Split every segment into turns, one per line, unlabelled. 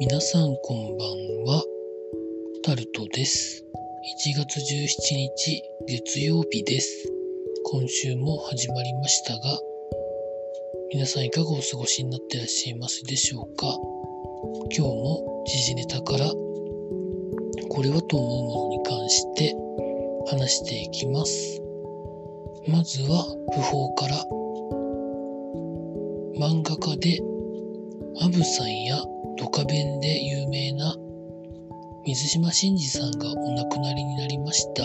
皆さんこんばんは、タルトです。1月17日月曜日です。今週も始まりましたが、皆さんいかがお過ごしになっていらっしゃいますでしょうか？今日も時事ネタからこれはと思うものに関して話していきます。まずは訃報から漫画家でアブさんやドカベンで有名な水島新司さんがお亡くなりになりました。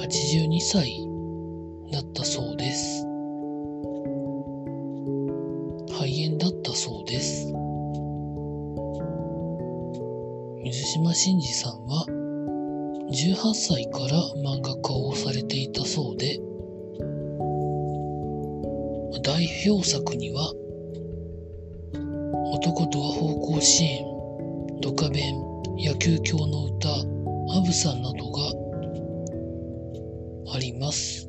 82歳だったそうです。肺炎だったそうです。水島新司さんは18歳から漫画家をされていたそうで、代表作には男とは方向支援、ドカベン、野球狂の歌、アブさんなどがあります。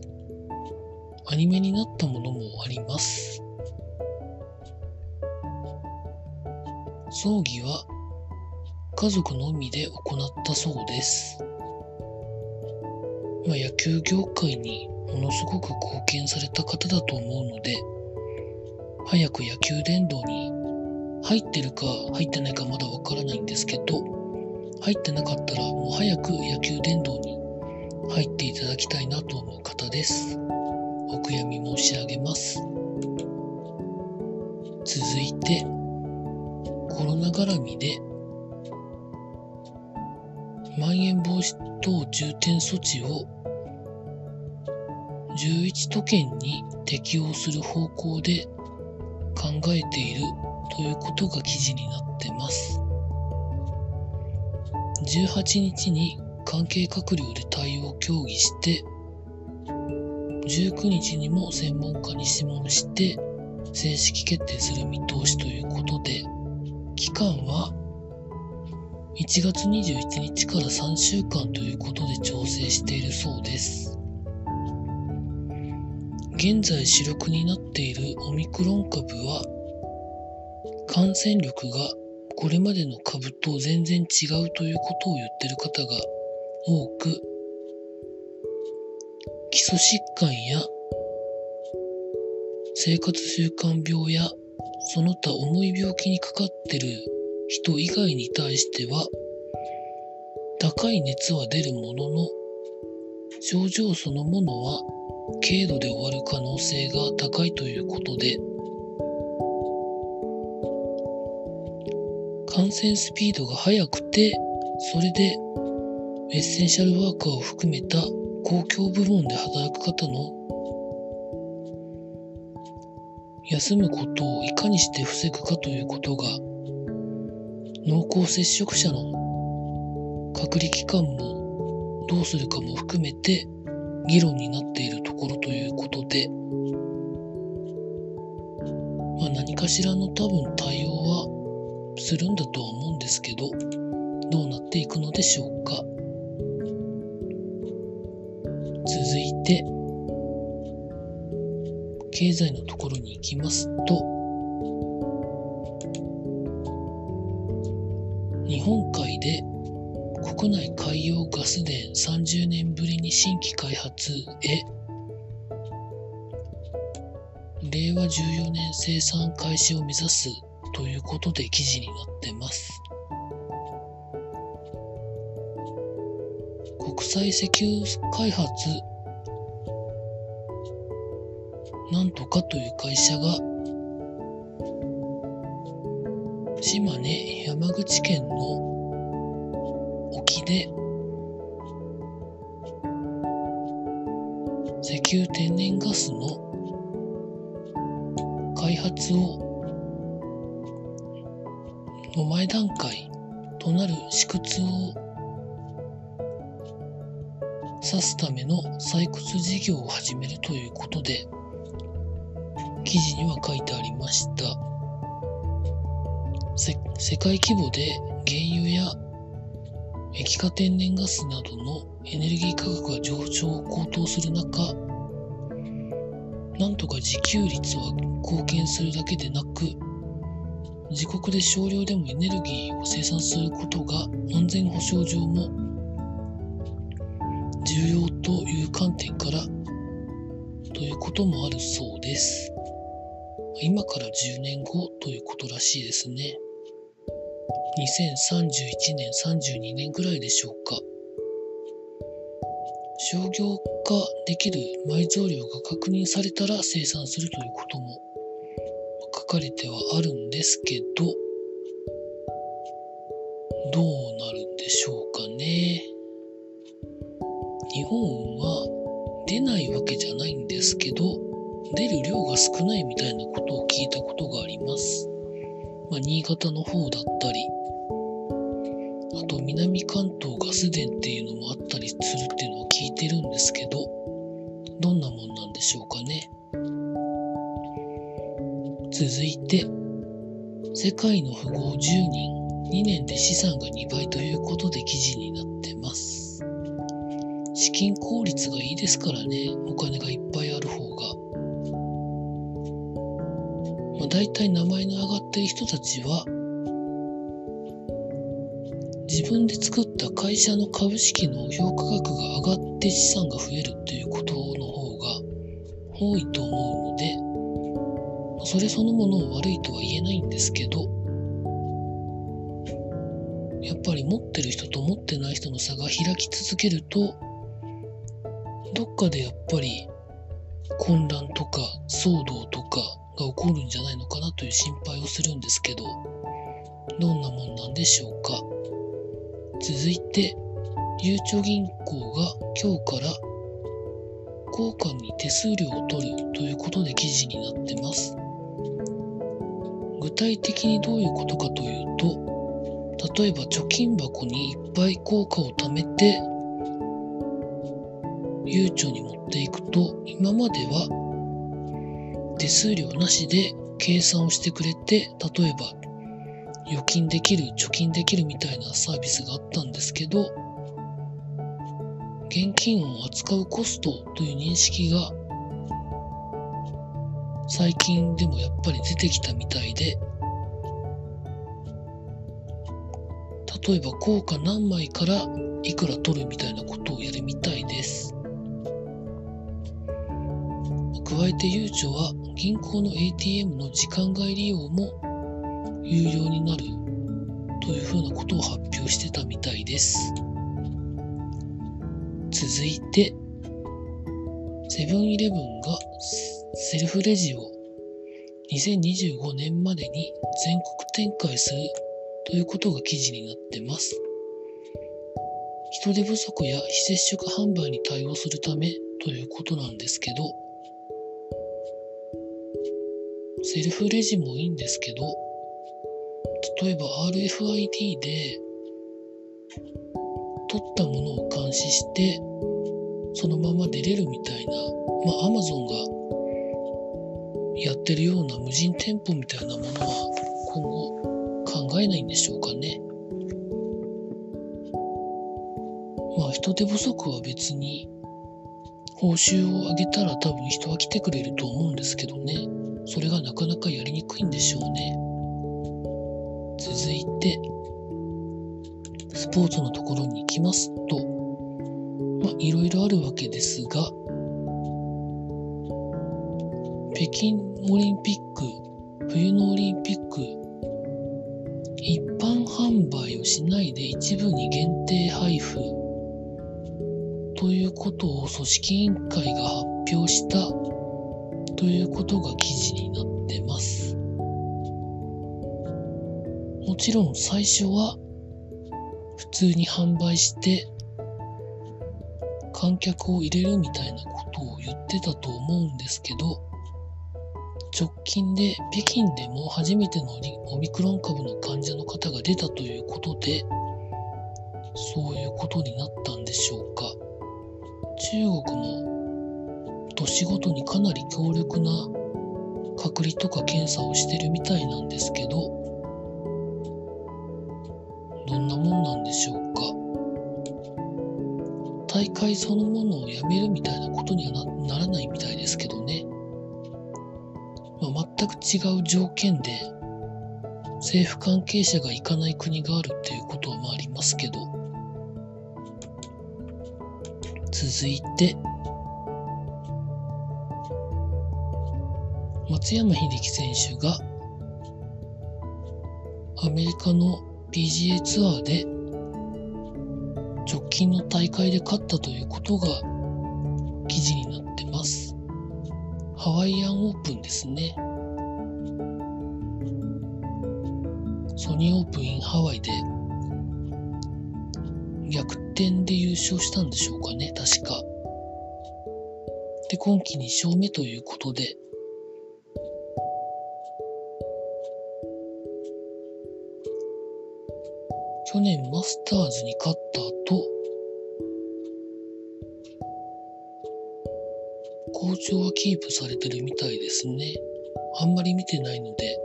アニメになったものもあります。葬儀は家族のみで行ったそうです。まあ、野球業界にものすごく貢献された方だと思うので、早く野球殿堂に入ってるか入ってないかまだわからないんですけど、入ってなかったらもう早く野球殿堂に入っていただきたいなと思う方です。お悔やみ申し上げます。続いて、コロナ絡みで、まん延防止等重点措置を11都県に適用する方向で考えているということが記事になってます。18日に関係閣僚で対応を協議して、19日にも専門家に諮問して正式決定する見通しということで、期間は1月21日から3週間ということで調整しているそうです。現在主力になっているオミクロン株は感染力がこれまでの株と全然違うということを言ってる方が多く基礎疾患や生活習慣病やその他重い病気にかかってる人以外に対しては高い熱は出るものの症状そのものは軽度で終わる可能性が高いということで感染スピードが速くてそれでエッセンシャルワーカーを含めた公共部門で働く方の休むことをいかにして防ぐかということが濃厚接触者の隔離期間もどうするかも含めて議論になっているところということで、まあ、何かしらの多分対応はするんだとは思うんですけどどうなっていくのでしょうか。続いて経済のところに行きますと日本海で国内海洋ガス田30年ぶりに新規開発へ。令和14年生産開始を目指すということで記事になってます。国際石油開発なんとかという会社が島根山口県の沖で。石油天然ガスの開発をの前段階となる試掘を指すための採掘事業を始めるということで記事には書いてありました。世界規模で原油や液化天然ガスなどのエネルギー価格が上昇高騰する中なんとか自給率は貢献するだけでなく自国で少量でもエネルギーを生産することが安全保障上も重要という観点からということもあるそうです。今から10年後ということらしいですね。2031年、32年ぐらいでしょうか。商業化できる埋蔵量が確認されたら生産するということも書かれてはあるんですけど、どうなるんでしょうかね。日本は出ないわけじゃないんですけど、出る量が少ないみたいなことを聞いたことがあります。まあ、新潟の方だったり、あと南関東ガス田っていうのもあったりするっていうのは聞いてるんですけど、どんなもんなんでしょうかね。続いて、世界の富豪10人、2年で資産が2倍ということで記事になってます。資金効率がいいですからね、お金がいっぱいある方が。大体名前の上がってる人たちは、自分で作った会社の株式の評価額が上がって資産が増えるっていうことの方が多いと思うので、それそのものを悪いとは言えないんですけど、やっぱり持ってる人と持ってない人の差が開き続けると、どっかでやっぱり混乱とか騒動とかが起こるんじゃないのかなという心配をするんですけど、どんなもんなんでしょうか？続いて、ゆうちょ銀行が今日から交換に手数料を取るということで記事になってます。具体的にどういうことかというと、例えば貯金箱にいっぱい効果を貯めて、ゆうちょに持っていくと、今までは手数料なしで計算をしてくれて、例えば預金できる、貯金できるみたいなサービスがあったんですけど、現金を扱うコストという認識が最近でもやっぱり出てきたみたいで、例えば効果何枚からいくら取るみたいなことをやるみたいです。加えてゆうちょは銀行の ATM の時間外利用も有料になるというふうなことを発表してたみたいです。続いて、セブンイレブンがセルフレジを2025年までに全国展開するということが記事になってます。人手不足や非接触販売に対応するためということなんですけど、セルフレジもいいんですけど、例えば RFID で撮ったものを監視してそのまま出れるみたいな、まあ Amazon がやってるような無人店舗みたいなものは今後考えないんでしょうかね。まあ人手不足は別に報酬を上げたら多分人は来てくれると思うんですけどね。それがなかなかやりにくいんでしょうね。続いて、スポーツのところに行きますと、まあ、いろいろあるわけですが、北京オリンピック、冬のオリンピック、一般販売をしないで一部に限定配布ということを組織委員会が発表したということが記事になってます。もちろん最初は普通に販売して観客を入れるみたいなことを言ってたと思うんですけど直近で北京でも初めてのオミクロン株の患者の方が出たということでそういうことになったんでしょうか中国も年ごとにかなり強力な隔離とか検査をしてるみたいなんですけどどんなもんなんでしょうか？大会そのものをやめるみたいなことにはならないみたいですけどね。まあ、全く違う条件で政府関係者が行かない国があるっていうことはまあありますけど続いて松山英樹選手がアメリカの PGA ツアーで直近の大会で勝ったということが記事になってます。ハワイアンオープンですね。ソニーオープンインハワイで逆転で優勝したんでしょうかね、確か。で、今季2勝目ということで、去年マスターズに勝った後、好調はキープされてるみたいですね。あんまり見てないので、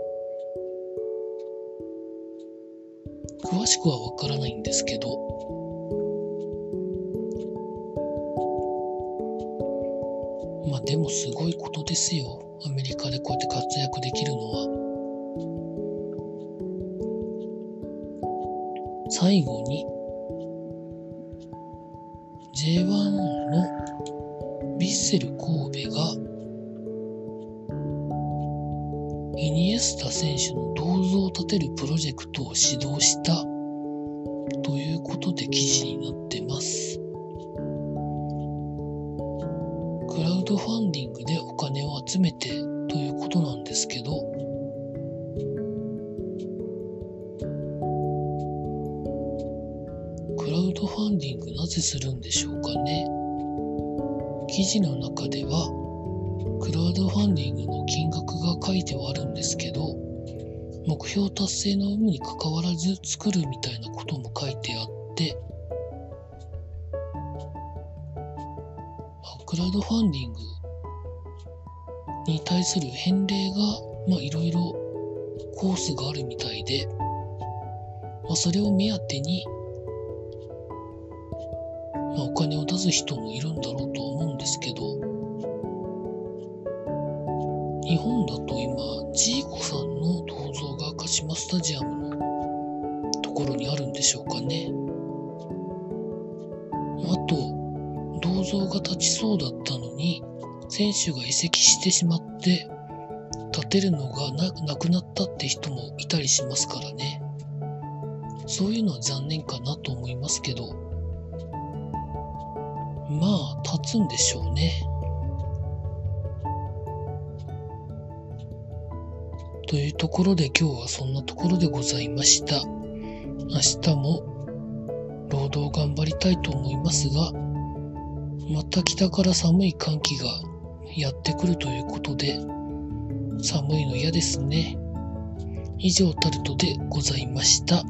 詳しくはわからないんですけど、まあでもすごいことですよ。アメリカでこうやって活躍できるのは。最後に J1 のヴィッセル神戸がイニエスタ選手の銅像を建てるプロジェクトを指導したということで記事になってます。クラウドファンディングでお金を集めてということなんですけど、ぜするんでしょうかね。記事の中では、クラウドファンディングの金額が書いてはあるんですけど、目標達成の有無にかかわらず作るみたいなことも書いてあって、クラウドファンディングに対する返礼が、まあいろいろコースがあるみたいで、まあそれを目当てに、金を出す人もいるんだろうと思うんですけど、日本だと今、ジーコさんの銅像が鹿島スタジアムのところにあるんでしょうかね。あと、銅像が立ちそうだったのに、選手が移籍してしまって、立てるのがなくなったって人もいたりしますからね。そういうのは残念かなと思いますけど、まあ、立つんでしょうね。というところで今日はそんなところでございました。明日も労働頑張りたいと思いますが、また北から寒い寒気がやってくるということで、寒いの嫌ですね。以上タルトでございました。